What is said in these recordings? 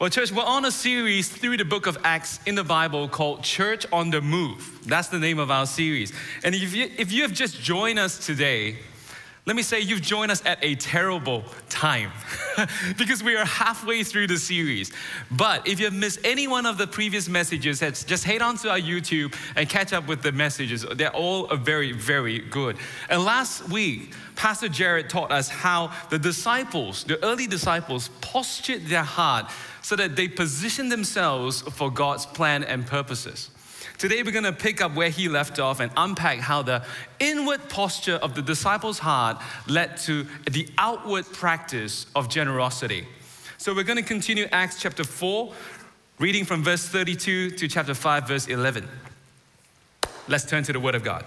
Well, church, we're on a series through the book of Acts in the Bible called Church on the Move. That's the name of our series. And if you, if you have just joined us today, let me say you've joined us at a terrible time because we are halfway through the series. But if you've missed any one of the previous messages, just head on to our YouTube and catch up with the messages. They're all very, very good. And last week, Pastor Jared taught us how the disciples, the early disciples, postured their heart so that they positioned themselves for God's plan and purposes. Today, we're going to pick up where he left off and unpack how the inward posture of the disciples' heart led to the outward practice of generosity. So, we're going to continue Acts chapter 4, reading from verse 32 to chapter 5, verse 11. Let's turn to the Word of God.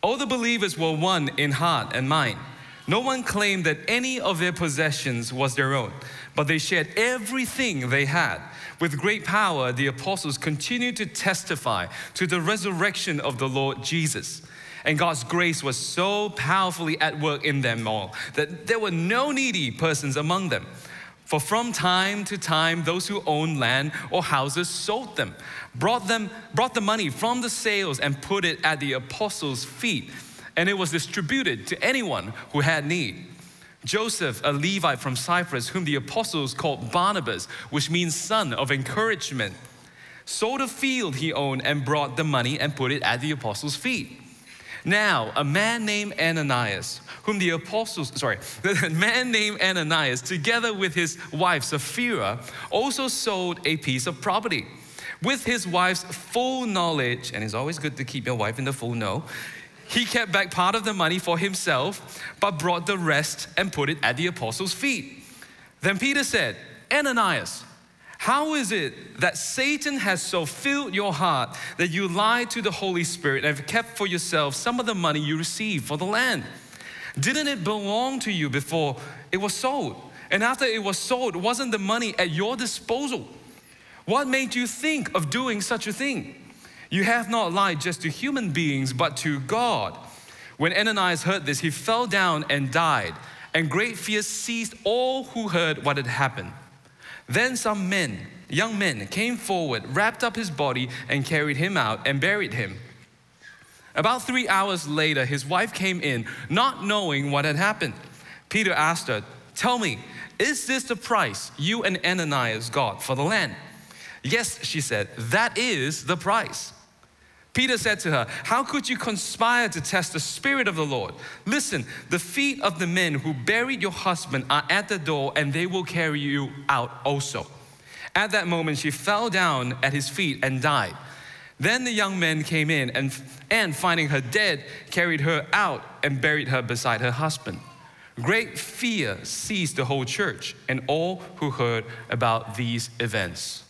All the believers were one in heart and mind. No one claimed that any of their possessions was their own, but they shared everything they had. With great power, the apostles continued to testify to the resurrection of the Lord Jesus. And God's grace was so powerfully at work in them all that there were no needy persons among them. For from time to time, those who owned land or houses sold them, brought them, brought the money from the sales and put it at the apostles' feet, and it was distributed to anyone who had need. Joseph, a Levite from Cyprus, whom the apostles called Barnabas, which means son of encouragement, sold a field he owned and brought the money and put it at the apostles' feet. Now, a man named Ananias, whom the apostles, sorry, a man named Ananias, together with his wife Sapphira, also sold a piece of property. With his wife's full knowledge, and it's always good to keep your wife in the full know, he kept back part of the money for himself, but brought the rest and put it at the apostles' feet. Then Peter said, Ananias, how is it that Satan has so filled your heart that you lie to the Holy Spirit and have kept for yourself some of the money you received for the land? Didn't it belong to you before it was sold? And after it was sold, wasn't the money at your disposal? What made you think of doing such a thing? You have not lied just to human beings, but to God. When Ananias heard this, he fell down and died, and great fear seized all who heard what had happened. Then some men, young men, came forward, wrapped up his body, and carried him out and buried him. About three hours later, his wife came in, not knowing what had happened. Peter asked her, Tell me, is this the price you and Ananias got for the land? Yes, she said, that is the price. Peter said to her, How could you conspire to test the Spirit of the Lord? Listen, the feet of the men who buried your husband are at the door, and they will carry you out also. At that moment, she fell down at his feet and died. Then the young men came in and, and finding her dead, carried her out and buried her beside her husband. Great fear seized the whole church and all who heard about these events.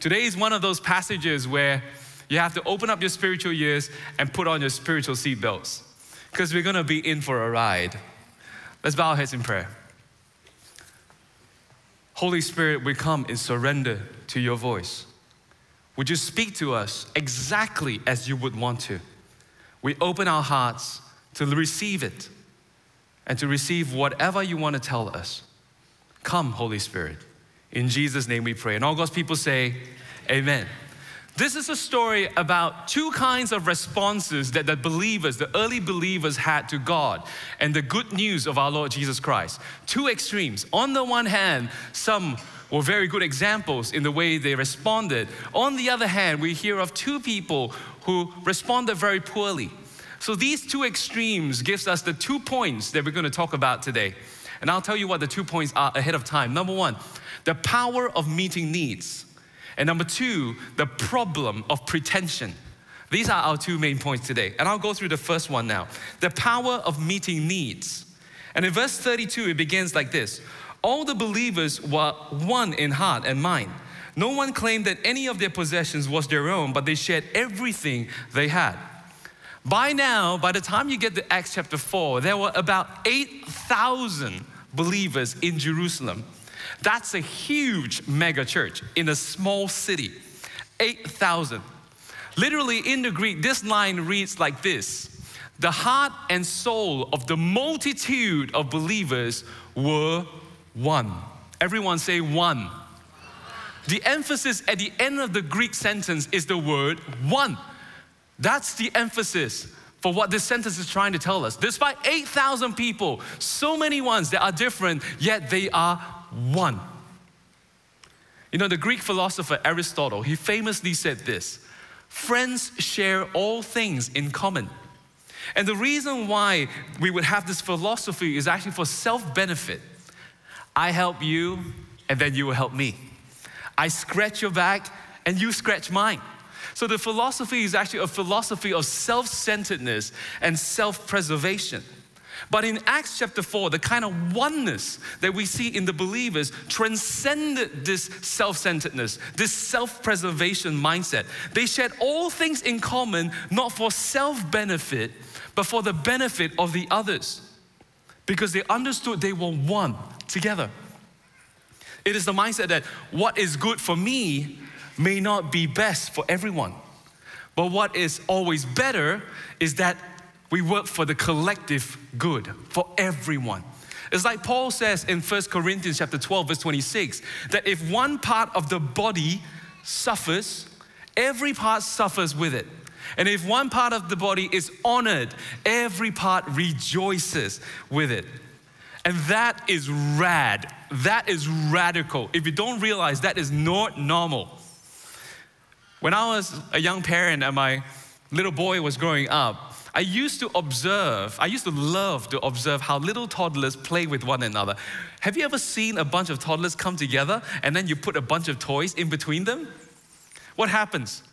Today is one of those passages where you have to open up your spiritual ears and put on your spiritual seatbelts because we're going to be in for a ride. Let's bow our heads in prayer. Holy Spirit, we come in surrender to your voice. Would you speak to us exactly as you would want to? We open our hearts to receive it and to receive whatever you want to tell us. Come, Holy Spirit. In Jesus' name we pray. And all God's people say, Amen. This is a story about two kinds of responses that the believers, the early believers, had to God and the good news of our Lord Jesus Christ. Two extremes. On the one hand, some were very good examples in the way they responded. On the other hand, we hear of two people who responded very poorly. So these two extremes gives us the two points that we're going to talk about today. And I'll tell you what the two points are ahead of time. Number 1, the power of meeting needs. And number two, the problem of pretension. These are our two main points today. And I'll go through the first one now the power of meeting needs. And in verse 32, it begins like this All the believers were one in heart and mind. No one claimed that any of their possessions was their own, but they shared everything they had. By now, by the time you get to Acts chapter 4, there were about 8,000 believers in Jerusalem. That's a huge mega church in a small city. 8,000. Literally in the Greek, this line reads like this The heart and soul of the multitude of believers were one. Everyone say one. the emphasis at the end of the Greek sentence is the word one. That's the emphasis for what this sentence is trying to tell us. Despite 8,000 people, so many ones that are different, yet they are one. You know, the Greek philosopher Aristotle, he famously said this friends share all things in common. And the reason why we would have this philosophy is actually for self benefit. I help you, and then you will help me. I scratch your back, and you scratch mine. So the philosophy is actually a philosophy of self centeredness and self preservation. But in Acts chapter 4, the kind of oneness that we see in the believers transcended this self centeredness, this self preservation mindset. They shared all things in common, not for self benefit, but for the benefit of the others. Because they understood they were one together. It is the mindset that what is good for me may not be best for everyone. But what is always better is that we work for the collective good, for everyone. It's like Paul says in 1 Corinthians chapter 12, verse 26, that if one part of the body suffers, every part suffers with it. And if one part of the body is honored, every part rejoices with it. And that is rad. That is radical. If you don't realize that is not normal. When I was a young parent and my little boy was growing up, I used to observe, I used to love to observe how little toddlers play with one another. Have you ever seen a bunch of toddlers come together and then you put a bunch of toys in between them? What happens?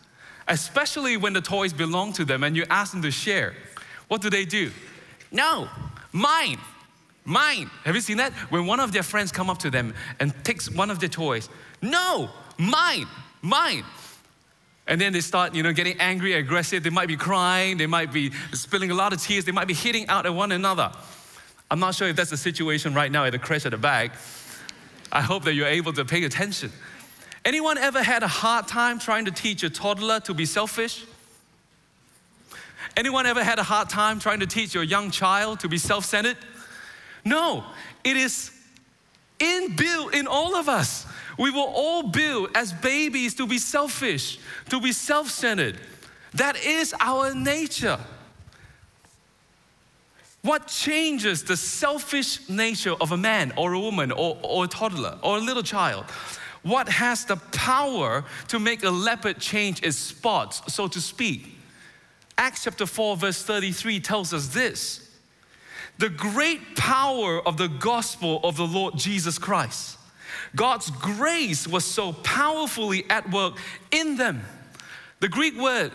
Especially when the toys belong to them and you ask them to share. What do they do? No, mine, mine. Have you seen that? When one of their friends come up to them and takes one of their toys, no, mine, mine. And then they start, you know, getting angry, aggressive. They might be crying. They might be spilling a lot of tears. They might be hitting out at one another. I'm not sure if that's the situation right now at the crash at the back. I hope that you're able to pay attention. Anyone ever had a hard time trying to teach a toddler to be selfish? Anyone ever had a hard time trying to teach your young child to be self centered? No, it is inbuilt in all of us. We were all built as babies to be selfish, to be self centered. That is our nature. What changes the selfish nature of a man or a woman or, or a toddler or a little child? What has the power to make a leopard change its spots, so to speak? Acts chapter 4, verse 33 tells us this the great power of the gospel of the Lord Jesus Christ God's grace was so powerfully at work in them. The Greek word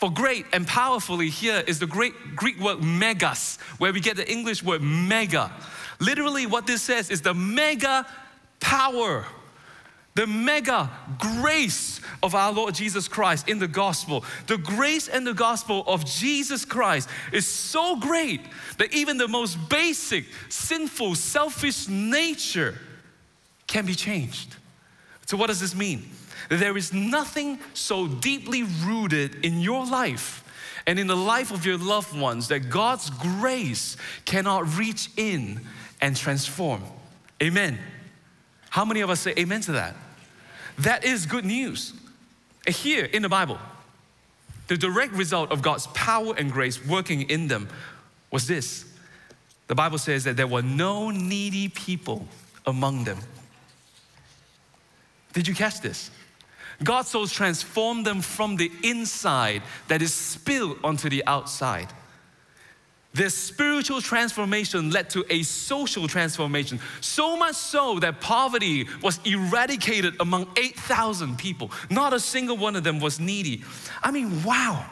for great and powerfully here is the great Greek word megas, where we get the English word mega. Literally, what this says is the mega power, the mega grace of our Lord Jesus Christ in the gospel. The grace and the gospel of Jesus Christ is so great that even the most basic, sinful, selfish nature can be changed. So, what does this mean? There is nothing so deeply rooted in your life and in the life of your loved ones that God's grace cannot reach in and transform. Amen. How many of us say amen to that? That is good news. Here in the Bible, the direct result of God's power and grace working in them was this. The Bible says that there were no needy people among them. Did you catch this? God so transformed them from the inside that is spilled onto the outside. This spiritual transformation led to a social transformation, so much so that poverty was eradicated among 8,000 people. Not a single one of them was needy. I mean, wow.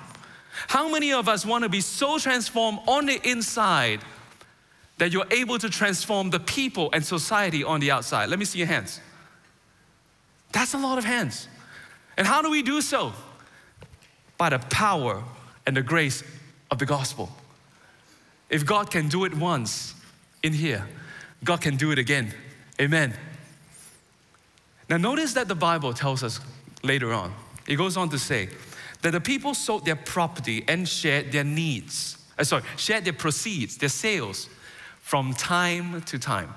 How many of us want to be so transformed on the inside that you're able to transform the people and society on the outside? Let me see your hands. That's a lot of hands. And how do we do so? By the power and the grace of the gospel. If God can do it once in here, God can do it again. Amen. Now, notice that the Bible tells us later on, it goes on to say that the people sold their property and shared their needs, uh, sorry, shared their proceeds, their sales from time to time.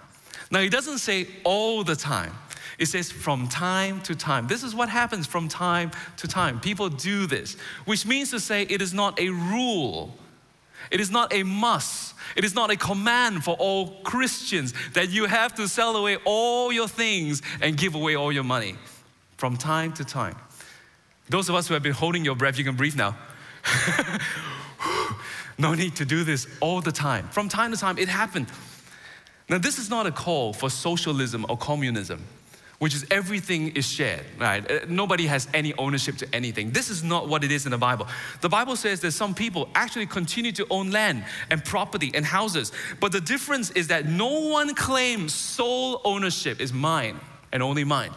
Now, it doesn't say all the time, It says from time to time. This is what happens from time to time. People do this, which means to say it is not a rule. It is not a must. It is not a command for all Christians that you have to sell away all your things and give away all your money from time to time. Those of us who have been holding your breath, you can breathe now. no need to do this all the time. From time to time, it happened. Now, this is not a call for socialism or communism, which is everything is shared, right? Uh, nobody has any ownership to anything. This is not what it is in the Bible. The Bible says that some people actually continue to own land and property and houses, but the difference is that no one claims sole ownership is mine and only mine.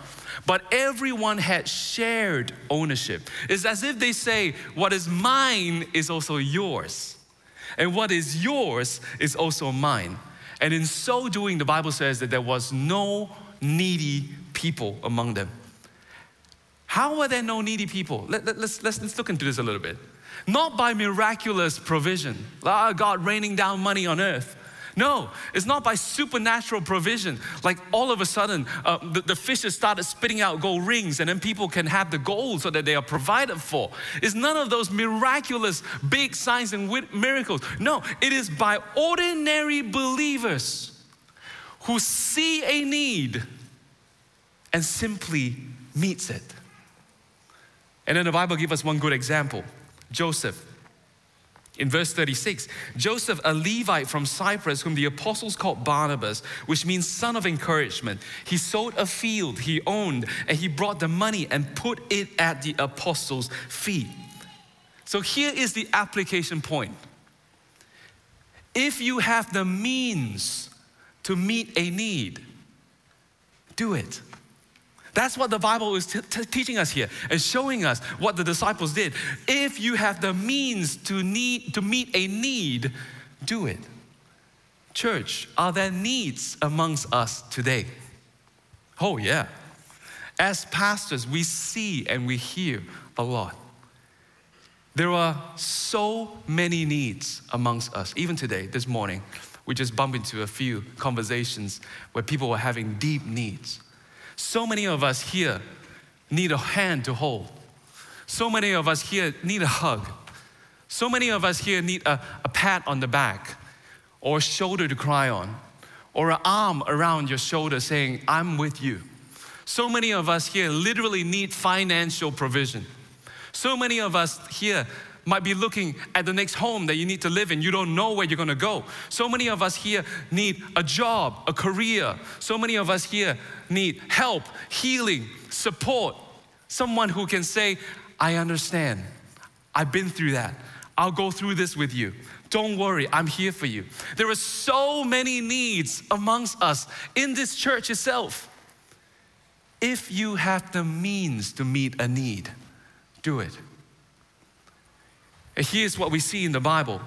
But everyone had shared ownership. It's as if they say, What is mine is also yours, and what is yours is also mine. And in so doing, the Bible says that there was no needy people among them. How were there no needy people? Let, us let's, let's, let's look into this a little bit. Not by miraculous provision, ah, God raining down money on earth. No, it's not by supernatural provision. Like all of a sudden, uh, the, the fishes started spitting out gold rings, and then people can have the gold so that they are provided for. It's none of those miraculous big signs and miracles. No, it is by ordinary believers who see a need and simply meets it. And then the Bible gives us one good example Joseph. In verse 36, Joseph, a Levite from Cyprus, whom the apostles called Barnabas, which means son of encouragement, he sold a field he owned and he brought the money and put it at the apostles' feet. So here is the application point. If you have the means to meet a need, do it. That's what the Bible is t- t- teaching us here and showing us what the disciples did. If you have the means to, need, to meet a need, do it. Church, are there needs amongst us today? Oh, yeah. As pastors, we see and we hear a lot. There are so many needs amongst us. Even today, this morning, we just bumped into a few conversations where people were having deep needs. So many of us here need a hand to hold. So many of us here need a hug. So many of us here need a, a pat on the back, or a shoulder to cry on, or an arm around your shoulder saying, I'm with you. So many of us here literally need financial provision. So many of us here might be looking at the next home that you need to live in. You don't know where you're gonna go. So many of us here need a job, a career. So many of us here need help, healing, support. Someone who can say, I understand. I've been through that. I'll go through this with you. Don't worry, I'm here for you. There are so many needs amongst us in this church itself. If you have the means to meet a need, do it. Here's what we see in the Bible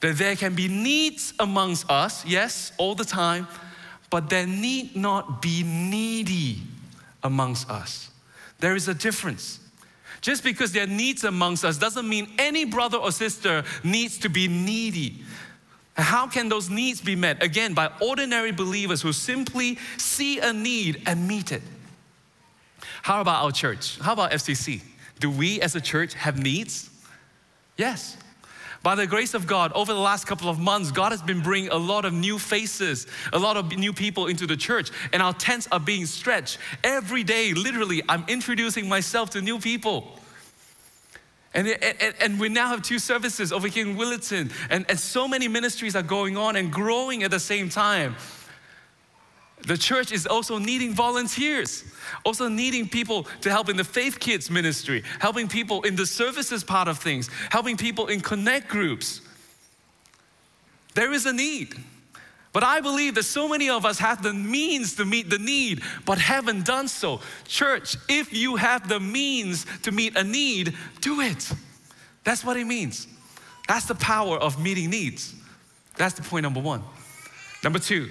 that there can be needs amongst us, yes, all the time, but there need not be needy amongst us. There is a difference. Just because there are needs amongst us doesn't mean any brother or sister needs to be needy. How can those needs be met? Again, by ordinary believers who simply see a need and meet it. How about our church? How about FCC? Do we as a church have needs? Yes. By the grace of God, over the last couple of months, God has been bringing a lot of new faces, a lot of new people into the church, and our tents are being stretched. Every day, literally, I'm introducing myself to new people. And, and, and, we now have two services over here in Willetton, and, and so many ministries are going on and growing at the same time. The church is also needing volunteers, also needing people to help in the faith kids ministry, helping people in the services part of things, helping people in connect groups. There is a need. But I believe that so many of us have the means to meet the need, but haven't done so. Church, if you have the means to meet a need, do it. That's what it means. That's the power of meeting needs. That's the point number one. Number two,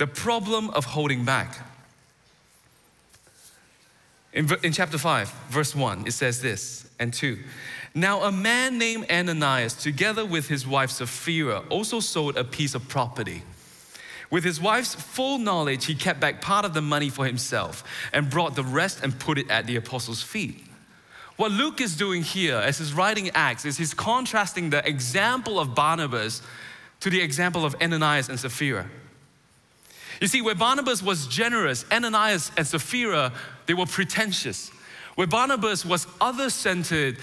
the problem of holding back. In, in chapter 5, verse 1, it says this and 2. Now, a man named Ananias, together with his wife Sapphira, also sold a piece of property. With his wife's full knowledge, he kept back part of the money for himself and brought the rest and put it at the apostles' feet. What Luke is doing here as he's writing Acts is he's contrasting the example of Barnabas to the example of Ananias and Sapphira. You see, where Barnabas was generous, Ananias and Sapphira, they were pretentious. Where Barnabas was other centered,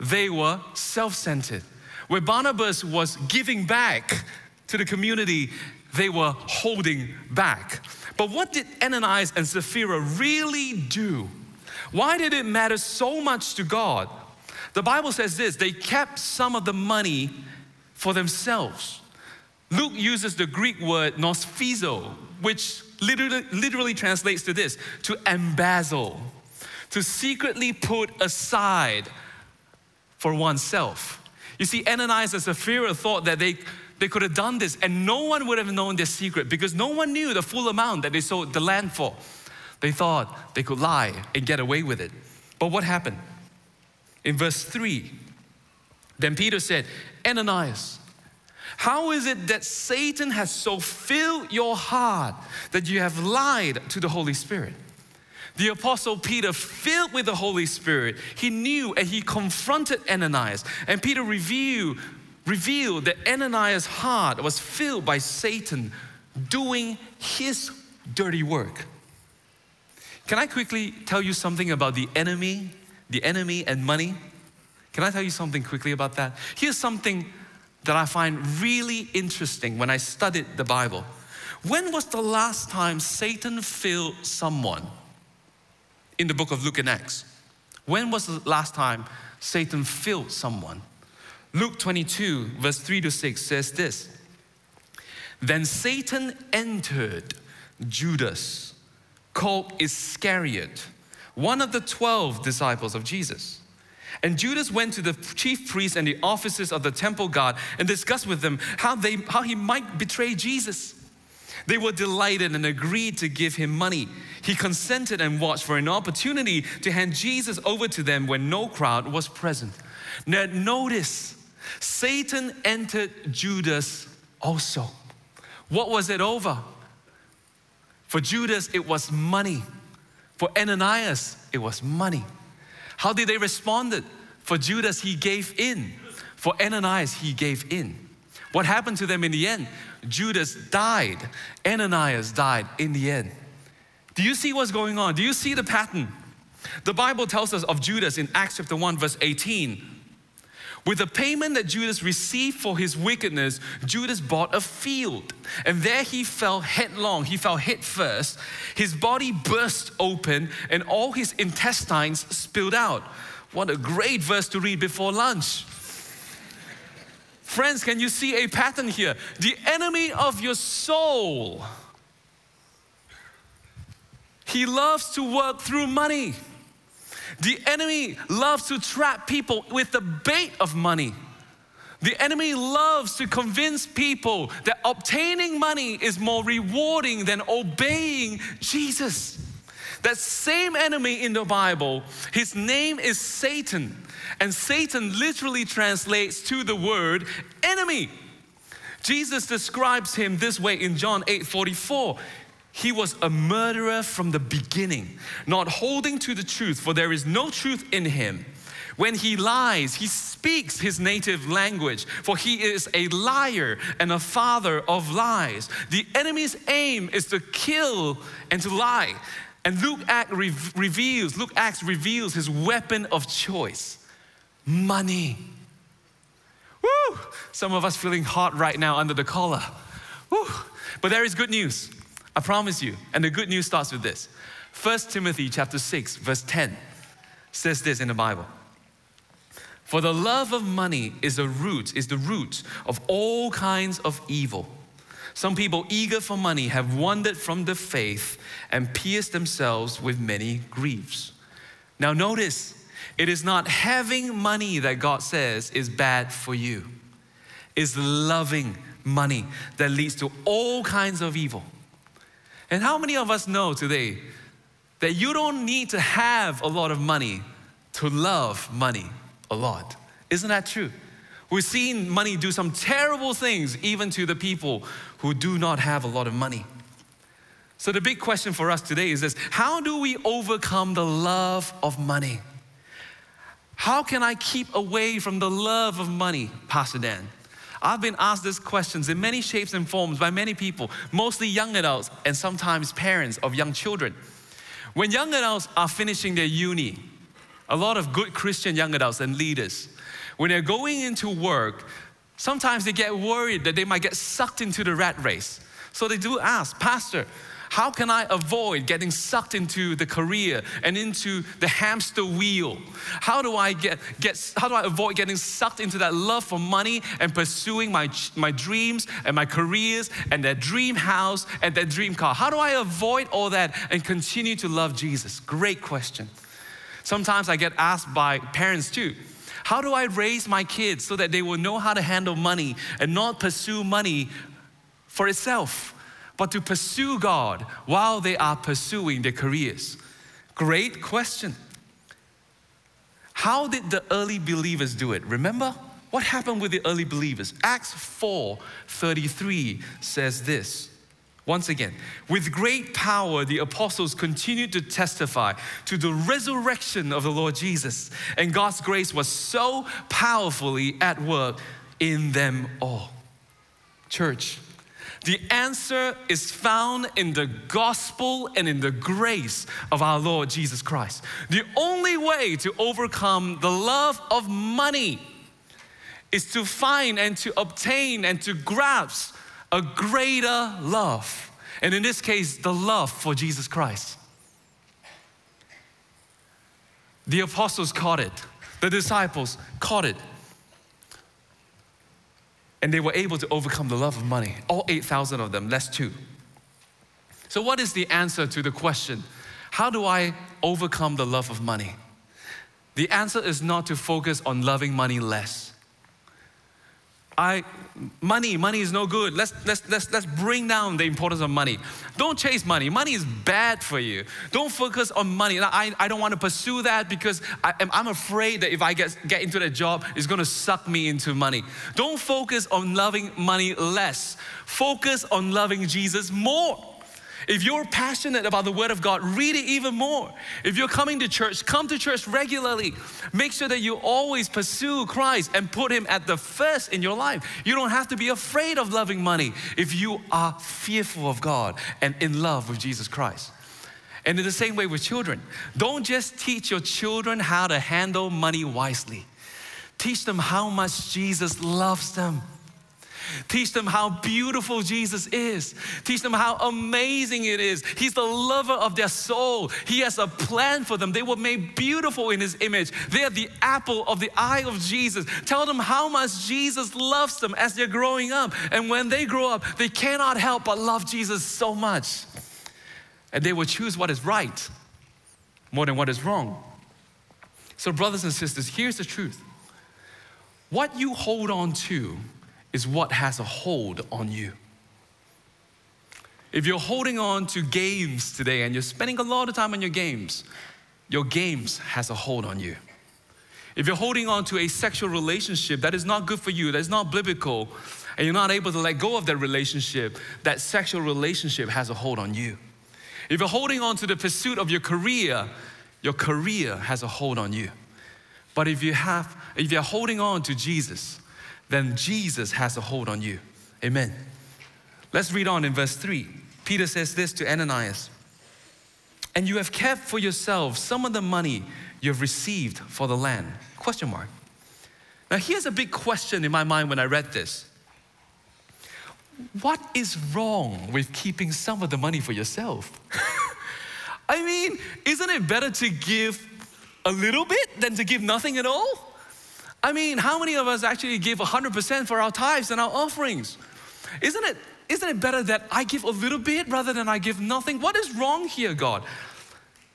they were self centered. Where Barnabas was giving back to the community, they were holding back. But what did Ananias and Sapphira really do? Why did it matter so much to God? The Bible says this they kept some of the money for themselves. Luke uses the Greek word nosphizo, which literally, literally translates to this to embezzle, to secretly put aside for oneself. You see, Ananias and Sapphira thought that they they could have done this and no one would have known their secret because no one knew the full amount that they sold the land for. They thought they could lie and get away with it. But what happened? In verse 3, then Peter said, Ananias, how is it that Satan has so filled your heart that you have lied to the Holy Spirit? The apostle Peter, filled with the Holy Spirit, he knew and he confronted Ananias. And Peter revealed revealed that Ananias' heart was filled by Satan doing his dirty work. Can I quickly tell you something about the enemy, the enemy and money? Can I tell you something quickly about that? Here's something that I find really interesting when I studied the Bible. When was the last time Satan filled someone in the book of Luke and Acts? When was the last time Satan filled someone? Luke 22, verse 3 to 6 says this Then Satan entered Judas, called Iscariot, one of the 12 disciples of Jesus. And Judas went to the chief priests and the officers of the temple guard and discussed with them how, they, how he might betray Jesus. They were delighted and agreed to give him money. He consented and watched for an opportunity to hand Jesus over to them when no crowd was present. Now, notice Satan entered Judas also. What was it over? For Judas, it was money. For Ananias, it was money. How did they respond? For Judas, he gave in. For Ananias, he gave in. What happened to them in the end? Judas died. Ananias died in the end. Do you see what's going on? Do you see the pattern? The Bible tells us of Judas in Acts chapter 1, verse 18. With the payment that Judas received for his wickedness, Judas bought a field. And there he fell headlong. He fell head first. His body burst open and all his intestines spilled out. What a great verse to read before lunch. Friends, can you see a pattern here? The enemy of your soul. He loves to work through money. The enemy loves to trap people with the bait of money. The enemy loves to convince people that obtaining money is more rewarding than obeying Jesus. That same enemy in the Bible, his name is Satan. And Satan literally translates to the word enemy. Jesus describes him this way in John 8 44. He was a murderer from the beginning, not holding to the truth, for there is no truth in him. When he lies, he speaks his native language, for he is a liar and a father of lies. The enemy's aim is to kill and to lie. And Luke Act re- reveals, Luke Acts reveals his weapon of choice money. Woo! Some of us feeling hot right now under the collar. Woo! But there is good news. I promise you. And the good news starts with this. 1 Timothy chapter 6 verse 10 says this in the Bible. For the love of money is a root, is the root of all kinds of evil. Some people eager for money have wandered from the faith and pierced themselves with many griefs. Now notice, it is not having money that God says is bad for you. It's loving money that leads to all kinds of evil. And how many of us know today that you don't need to have a lot of money to love money a lot? Isn't that true? We've seen money do some terrible things, even to the people who do not have a lot of money. So, the big question for us today is this How do we overcome the love of money? How can I keep away from the love of money, Pastor Dan? I've been asked these questions in many shapes and forms by many people, mostly young adults and sometimes parents of young children. When young adults are finishing their uni, a lot of good Christian young adults and leaders, when they're going into work, sometimes they get worried that they might get sucked into the rat race. So they do ask, Pastor, how can I avoid getting sucked into the career and into the hamster wheel? How do I get, get how do I avoid getting sucked into that love for money and pursuing my, my dreams and my careers and that dream house and that dream car? How do I avoid all that and continue to love Jesus? Great question. Sometimes I get asked by parents too. How do I raise my kids so that they will know how to handle money and not pursue money for itself? But to pursue God while they are pursuing their careers? Great question. How did the early believers do it? Remember? What happened with the early believers? Acts 4 33 says this. Once again, with great power, the apostles continued to testify to the resurrection of the Lord Jesus, and God's grace was so powerfully at work in them all. Church, the answer is found in the gospel and in the grace of our Lord Jesus Christ. The only way to overcome the love of money is to find and to obtain and to grasp a greater love. And in this case, the love for Jesus Christ. The apostles caught it, the disciples caught it. And they were able to overcome the love of money. All 8,000 of them, less two. So, what is the answer to the question how do I overcome the love of money? The answer is not to focus on loving money less. I, money, money is no good. Let's, let's, let's, let's bring down the importance of money. Don't chase money. Money is bad for you. Don't focus on money. I, I don't want to pursue that because I, I'm afraid that if I get, get into that job, it's going to suck me into money. Don't focus on loving money less. Focus on loving Jesus more. If you're passionate about the Word of God, read it even more. If you're coming to church, come to church regularly. Make sure that you always pursue Christ and put Him at the first in your life. You don't have to be afraid of loving money if you are fearful of God and in love with Jesus Christ. And in the same way with children, don't just teach your children how to handle money wisely, teach them how much Jesus loves them Teach them how beautiful Jesus is. Teach them how amazing it is. He's the lover of their soul. He has a plan for them. They were made beautiful in His image. They are the apple of the eye of Jesus. Tell them how much Jesus loves them as they're growing up. And when they grow up, they cannot help but love Jesus so much. And they will choose what is right more than what is wrong. So, brothers and sisters, here's the truth what you hold on to is what has a hold on you. If you're holding on to games today and you're spending a lot of time on your games, your games has a hold on you. If you're holding on to a sexual relationship that is not good for you, that is not biblical, and you're not able to let go of that relationship, that sexual relationship has a hold on you. If you're holding on to the pursuit of your career, your career has a hold on you. But if you have, if you're holding on to Jesus, then Jesus has a hold on you. Amen. Let's read on in verse 3. Peter says this to Ananias And you have kept for yourself some of the money you have received for the land. Question mark. Now, here's a big question in my mind when I read this. What is wrong with keeping some of the money for yourself? I mean, isn't it better to give a little bit than to give nothing at all? I mean, how many of us actually give 100% for our tithes and our offerings? Isn't it, isn't it better that I give a little bit rather than I give nothing? What is wrong here, God?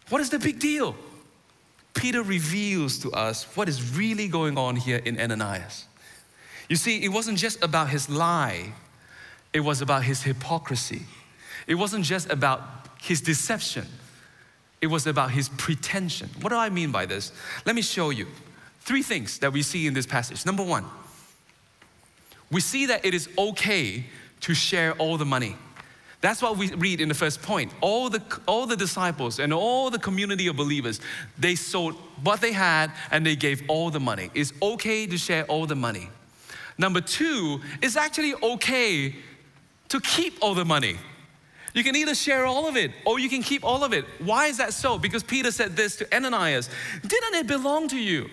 What is the big deal? Peter reveals to us what is really going on here in Ananias. You see, it wasn't just about his lie, it was about his hypocrisy. It wasn't just about his deception, it was about his pretension. What do I mean by this? Let me show you. Three things that we see in this passage. Number one, we see that it is okay to share all the money. That's what we read in the first point. All the, all the disciples and all the community of believers, they sold what they had and they gave all the money. It's okay to share all the money. Number two, it's actually okay to keep all the money. You can either share all of it or you can keep all of it. Why is that so? Because Peter said this to Ananias Didn't it belong to you?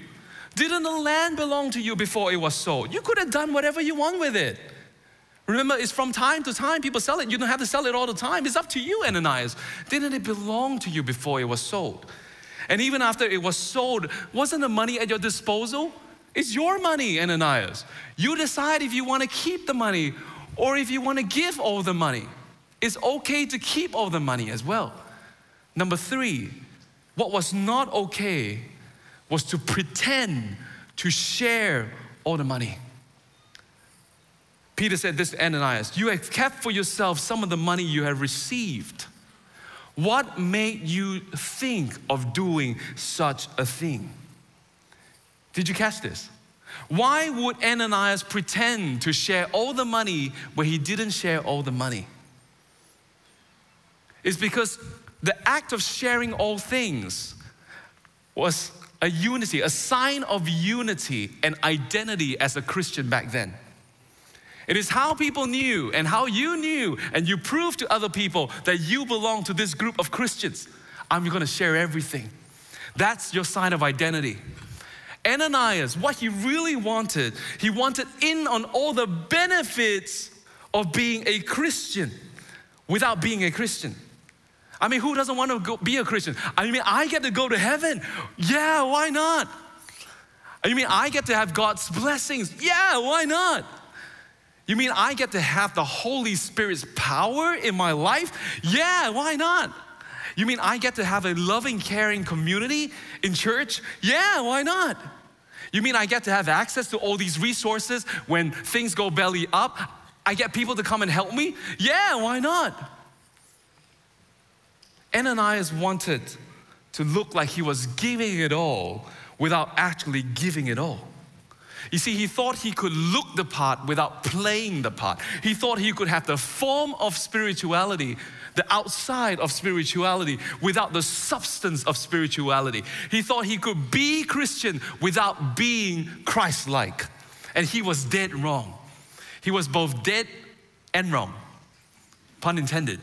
Didn't the land belong to you before it was sold? You could have done whatever you want with it. Remember, it's from time to time people sell it. You don't have to sell it all the time. It's up to you, Ananias. Didn't it belong to you before it was sold? And even after it was sold, wasn't the money at your disposal? It's your money, Ananias. You decide if you want to keep the money or if you want to give all the money. It's okay to keep all the money as well. Number three, what was not okay was to pretend to share all the money. Peter said this to Ananias You have kept for yourself some of the money you have received. What made you think of doing such a thing? Did you catch this? Why would Ananias pretend to share all the money when he didn't share all the money? It's because the act of sharing all things was a unity, a sign of unity and identity as a Christian back then. It is how people knew and how you knew, and you proved to other people that you belong to this group of Christians. I'm gonna share everything. That's your sign of identity. Ananias, what he really wanted, he wanted in on all the benefits of being a Christian without being a Christian. I mean, who doesn't want to go, be a Christian? I mean, I get to go to heaven. Yeah, why not? You mean I get to have God's blessings? Yeah, why not? You mean I get to have the Holy Spirit's power in my life? Yeah, why not? You mean I get to have a loving, caring community in church? Yeah, why not? You mean I get to have access to all these resources when things go belly up? I get people to come and help me? Yeah, why not? Ananias wanted to look like he was giving it all without actually giving it all. You see, he thought he could look the part without playing the part. He thought he could have the form of spirituality, the outside of spirituality, without the substance of spirituality. He thought he could be Christian without being Christ like. And he was dead wrong. He was both dead and wrong. Pun intended.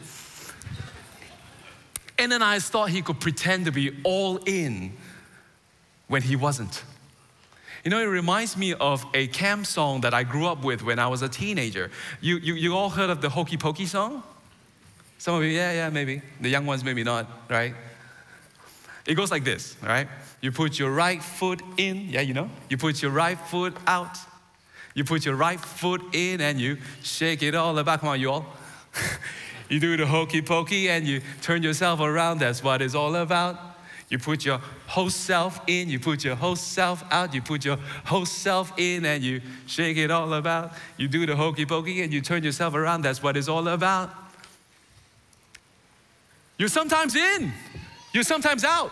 Ananias thought he could pretend to be all in when he wasn't. You know, it reminds me of a camp song that I grew up with when I was a teenager. You, you, you all heard of the Hokey Pokey song? Some of you, yeah, yeah, maybe. The young ones, maybe not, right? It goes like this, right? You put your right foot in, yeah, you know? You put your right foot out. You put your right foot in and you shake it all about. Come on, you all. You do the hokey pokey and you turn yourself around. That's what it's all about. You put your whole self in, you put your whole self out, you put your whole self in and you shake it all about. You do the hokey pokey and you turn yourself around. That's what it's all about. You're sometimes in, you're sometimes out,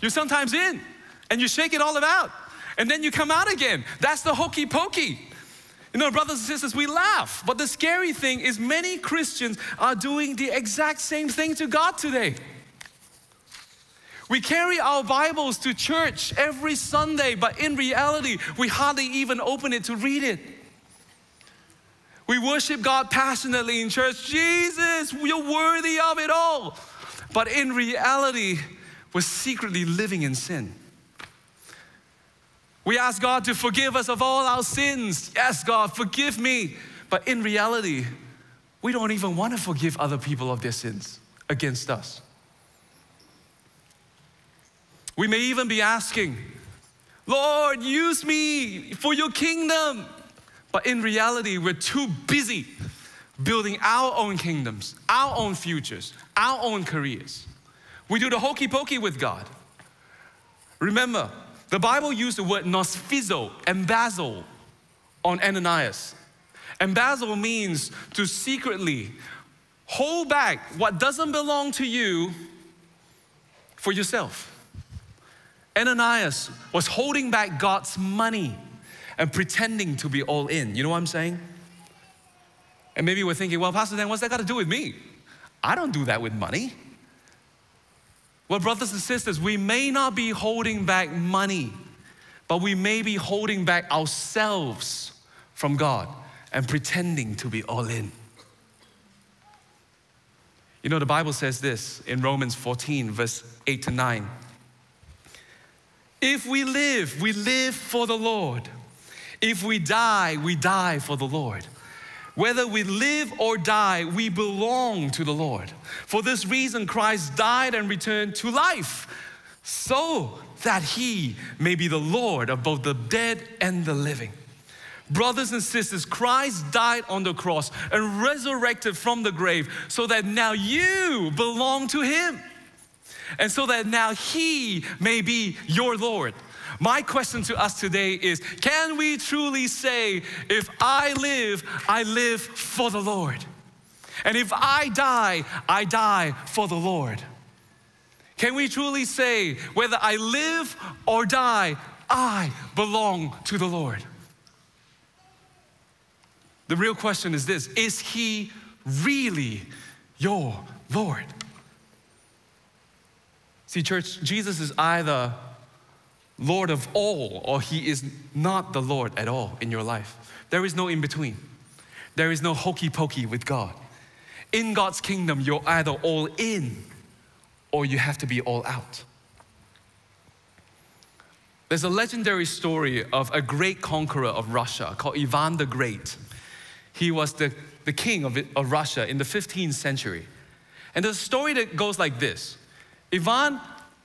you're sometimes in, and you shake it all about. And then you come out again. That's the hokey pokey. You know, brothers and sisters, we laugh, but the scary thing is many Christians are doing the exact same thing to God today. We carry our Bibles to church every Sunday, but in reality, we hardly even open it to read it. We worship God passionately in church. Jesus, you're worthy of it all. But in reality, we're secretly living in sin. We ask God to forgive us of all our sins. Yes, God, forgive me. But in reality, we don't even want to forgive other people of their sins against us. We may even be asking, Lord, use me for your kingdom. But in reality, we're too busy building our own kingdoms, our own futures, our own careers. We do the hokey pokey with God. Remember, the Bible used the word nosphizo, embezzle, on Ananias. Embezzle means to secretly hold back what doesn't belong to you for yourself. Ananias was holding back God's money and pretending to be all in. You know what I'm saying? And maybe we're thinking, well, Pastor Dan, what's that got to do with me? I don't do that with money. Well, brothers and sisters, we may not be holding back money, but we may be holding back ourselves from God and pretending to be all in. You know, the Bible says this in Romans 14, verse 8 to 9. If we live, we live for the Lord. If we die, we die for the Lord. Whether we live or die, we belong to the Lord. For this reason, Christ died and returned to life, so that he may be the Lord of both the dead and the living. Brothers and sisters, Christ died on the cross and resurrected from the grave so that now you belong to Him. And so that now He may be your Lord. My question to us today is can we truly say, if I live, I live for the Lord? And if I die, I die for the Lord? Can we truly say, whether I live or die, I belong to the Lord? The real question is this Is He really your Lord? See, church, Jesus is either Lord of all or He is not the Lord at all in your life. There is no in between, there is no hokey pokey with God. In God's kingdom, you're either all in or you have to be all out. There's a legendary story of a great conqueror of Russia called Ivan the Great. He was the, the king of, of Russia in the 15th century. And the story that goes like this Ivan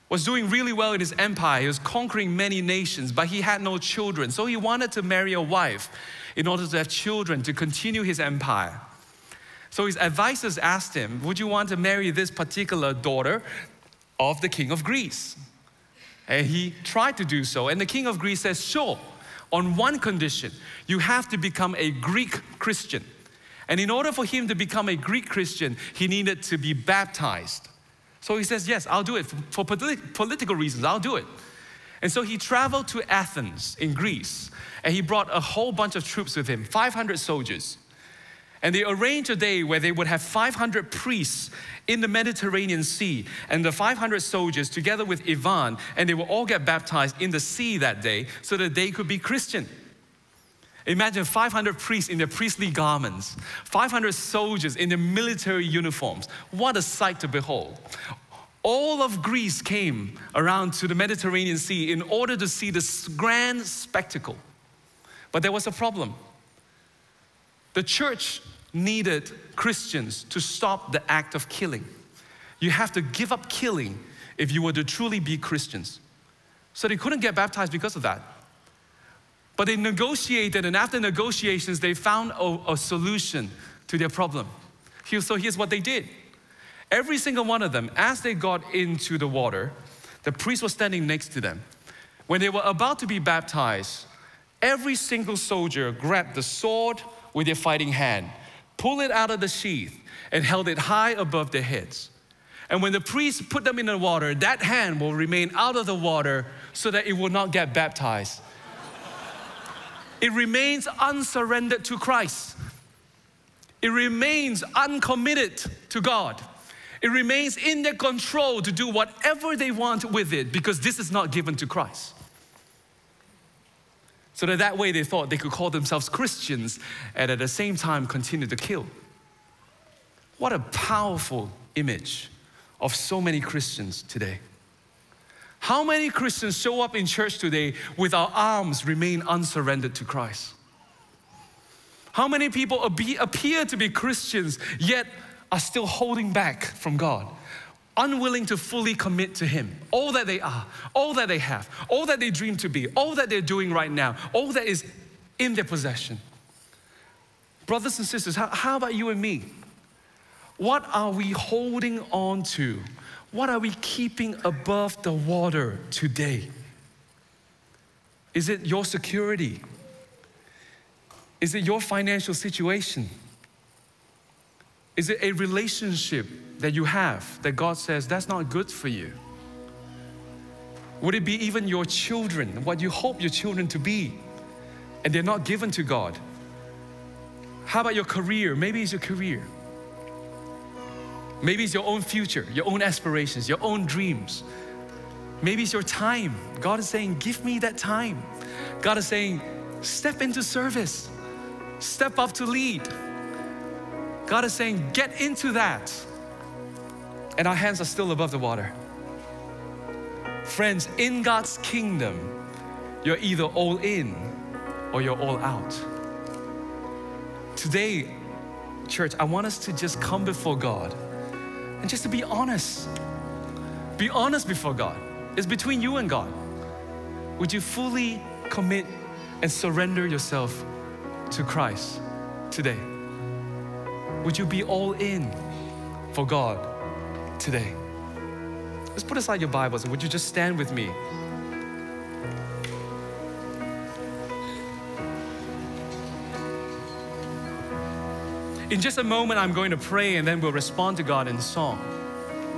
was doing really well in his empire. He was conquering many nations, but he had no children. So he wanted to marry a wife in order to have children to continue his empire. So his advisors asked him, Would you want to marry this particular daughter of the king of Greece? And he tried to do so. And the king of Greece says, Sure on one condition you have to become a Greek Christian. And in order for him to become a Greek Christian, he needed to be baptized. So he says, Yes, I'll do it. For, politi- political reasons, I'll do it. And so he traveled to Athens in Greece, and he brought a whole bunch of troops with him 500 soldiers. And they arranged a day where they would have 500 priests in the Mediterranean Sea and the 500 soldiers together with Ivan, and they would all get baptized in the sea that day so that they could be Christian. Imagine 500 priests in their priestly garments, 500 soldiers in their military uniforms. What a sight to behold. All of Greece came around to the Mediterranean Sea in order to see this grand spectacle. But there was a problem. The church needed Christians to stop the act of killing. You have to give up killing if you were to truly be Christians. So they couldn't get baptized because of that. But they negotiated, and after negotiations, they found a, a solution to their problem. So here's what they did. Every single one of them, as they got into the water, the priest was standing next to them. When they were about to be baptized, every single soldier grabbed the sword with their fighting hand pull it out of the sheath, and held it high above their heads. And when the priest put them in the water, that hand will remain out of the water so that it will not get baptized. It remains unsurrendered to Christ. It remains uncommitted to God. It remains in their control to do whatever they want with it because this is not given to Christ. So that that way they thought they could call themselves Christians and at the same time continue to kill. What a powerful image of so many Christians today. How many Christians show up in church today with our arms remain unsurrendered to Christ? How many people appear to be Christians yet are still holding back from God? unwilling to fully commit to Him. All that they are, all that they have, all that they dream to be, all that they're doing right now, all that is in their possession. Brothers and sisters, how, how about you and me? What are we holding on to? What are we keeping above the water today? Is it your security? Is it your financial situation? Is it a relationship that you have that God says that's not good for you? Would it be even your children, what you hope your children to be, and they're not given to God? How about your career? Maybe it's your career. Maybe it's your own future, your own aspirations, your own dreams. Maybe it's your time. God is saying, Give me that time. God is saying, Step into service, step up to lead. God is saying, Get into that. And our hands are still above the water. Friends, in God's kingdom, you're either all in or you're all out. Today, church, I want us to just come before God and just to be honest. Be honest before God. It's between you and God. Would you fully commit and surrender yourself to Christ today? Would you be all in for God today? Let's put aside your Bibles and would you just stand with me? In just a moment, I'm going to pray and then we'll respond to God in song.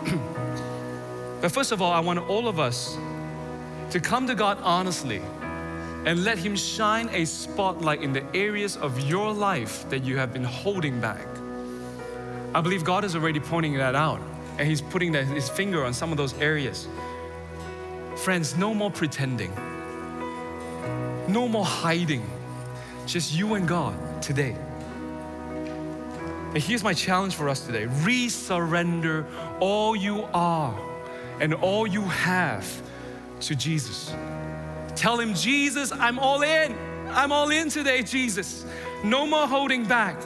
but first of all, I want all of us to come to God honestly and let Him shine a spotlight in the areas of your life that you have been holding back. I believe God is already pointing that out and He's putting His finger on some of those areas. Friends, no more pretending, no more hiding, just you and God today. And here's my challenge for us today resurrender all you are and all you have to Jesus. Tell him, Jesus, I'm all in. I'm all in today, Jesus. No more holding back.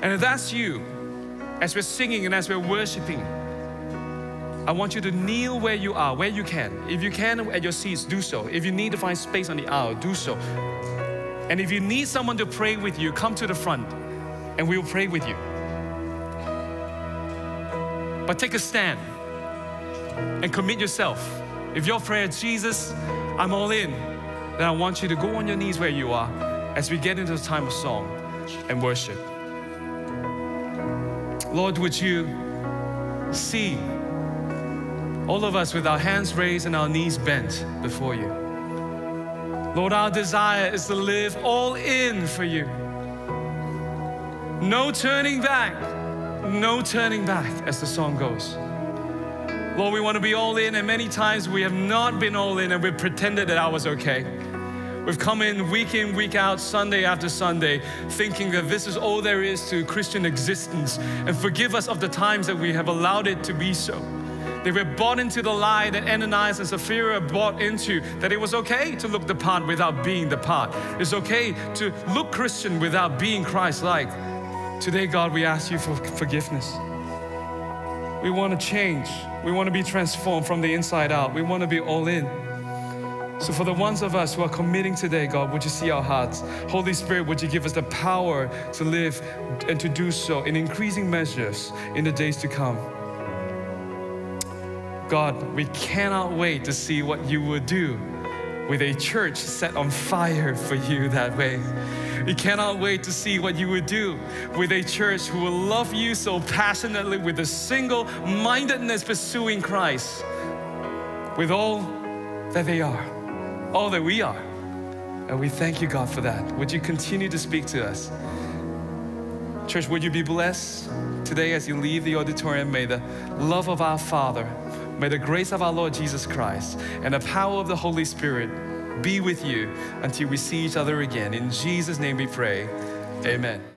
And if that's you, as we're singing and as we're worshiping, I want you to kneel where you are, where you can. If you can at your seats, do so. If you need to find space on the aisle, do so. And if you need someone to pray with you, come to the front and we will pray with you. But take a stand and commit yourself. If your prayer, Jesus, I'm all in, then I want you to go on your knees where you are as we get into the time of song and worship. Lord, would you see all of us with our hands raised and our knees bent before you? Lord, our desire is to live all in for you. No turning back, no turning back, as the song goes. Lord, we want to be all in, and many times we have not been all in and we've pretended that I was okay. We've come in week in, week out, Sunday after Sunday, thinking that this is all there is to Christian existence. And forgive us of the times that we have allowed it to be so. They were bought into the lie that Ananias and Sapphira bought into, that it was okay to look the part without being the part. It's okay to look Christian without being Christ like. Today, God, we ask you for forgiveness. We want to change. We want to be transformed from the inside out. We want to be all in. So, for the ones of us who are committing today, God, would you see our hearts? Holy Spirit, would you give us the power to live and to do so in increasing measures in the days to come? God, we cannot wait to see what you will do with a church set on fire for you that way. We cannot wait to see what you would do with a church who will love you so passionately with a single mindedness pursuing Christ with all that they are, all that we are. And we thank you, God, for that. Would you continue to speak to us? Church, would you be blessed today as you leave the auditorium? May the love of our Father, may the grace of our Lord Jesus Christ, and the power of the Holy Spirit be with you until we see each other again. In Jesus' name we pray. Amen.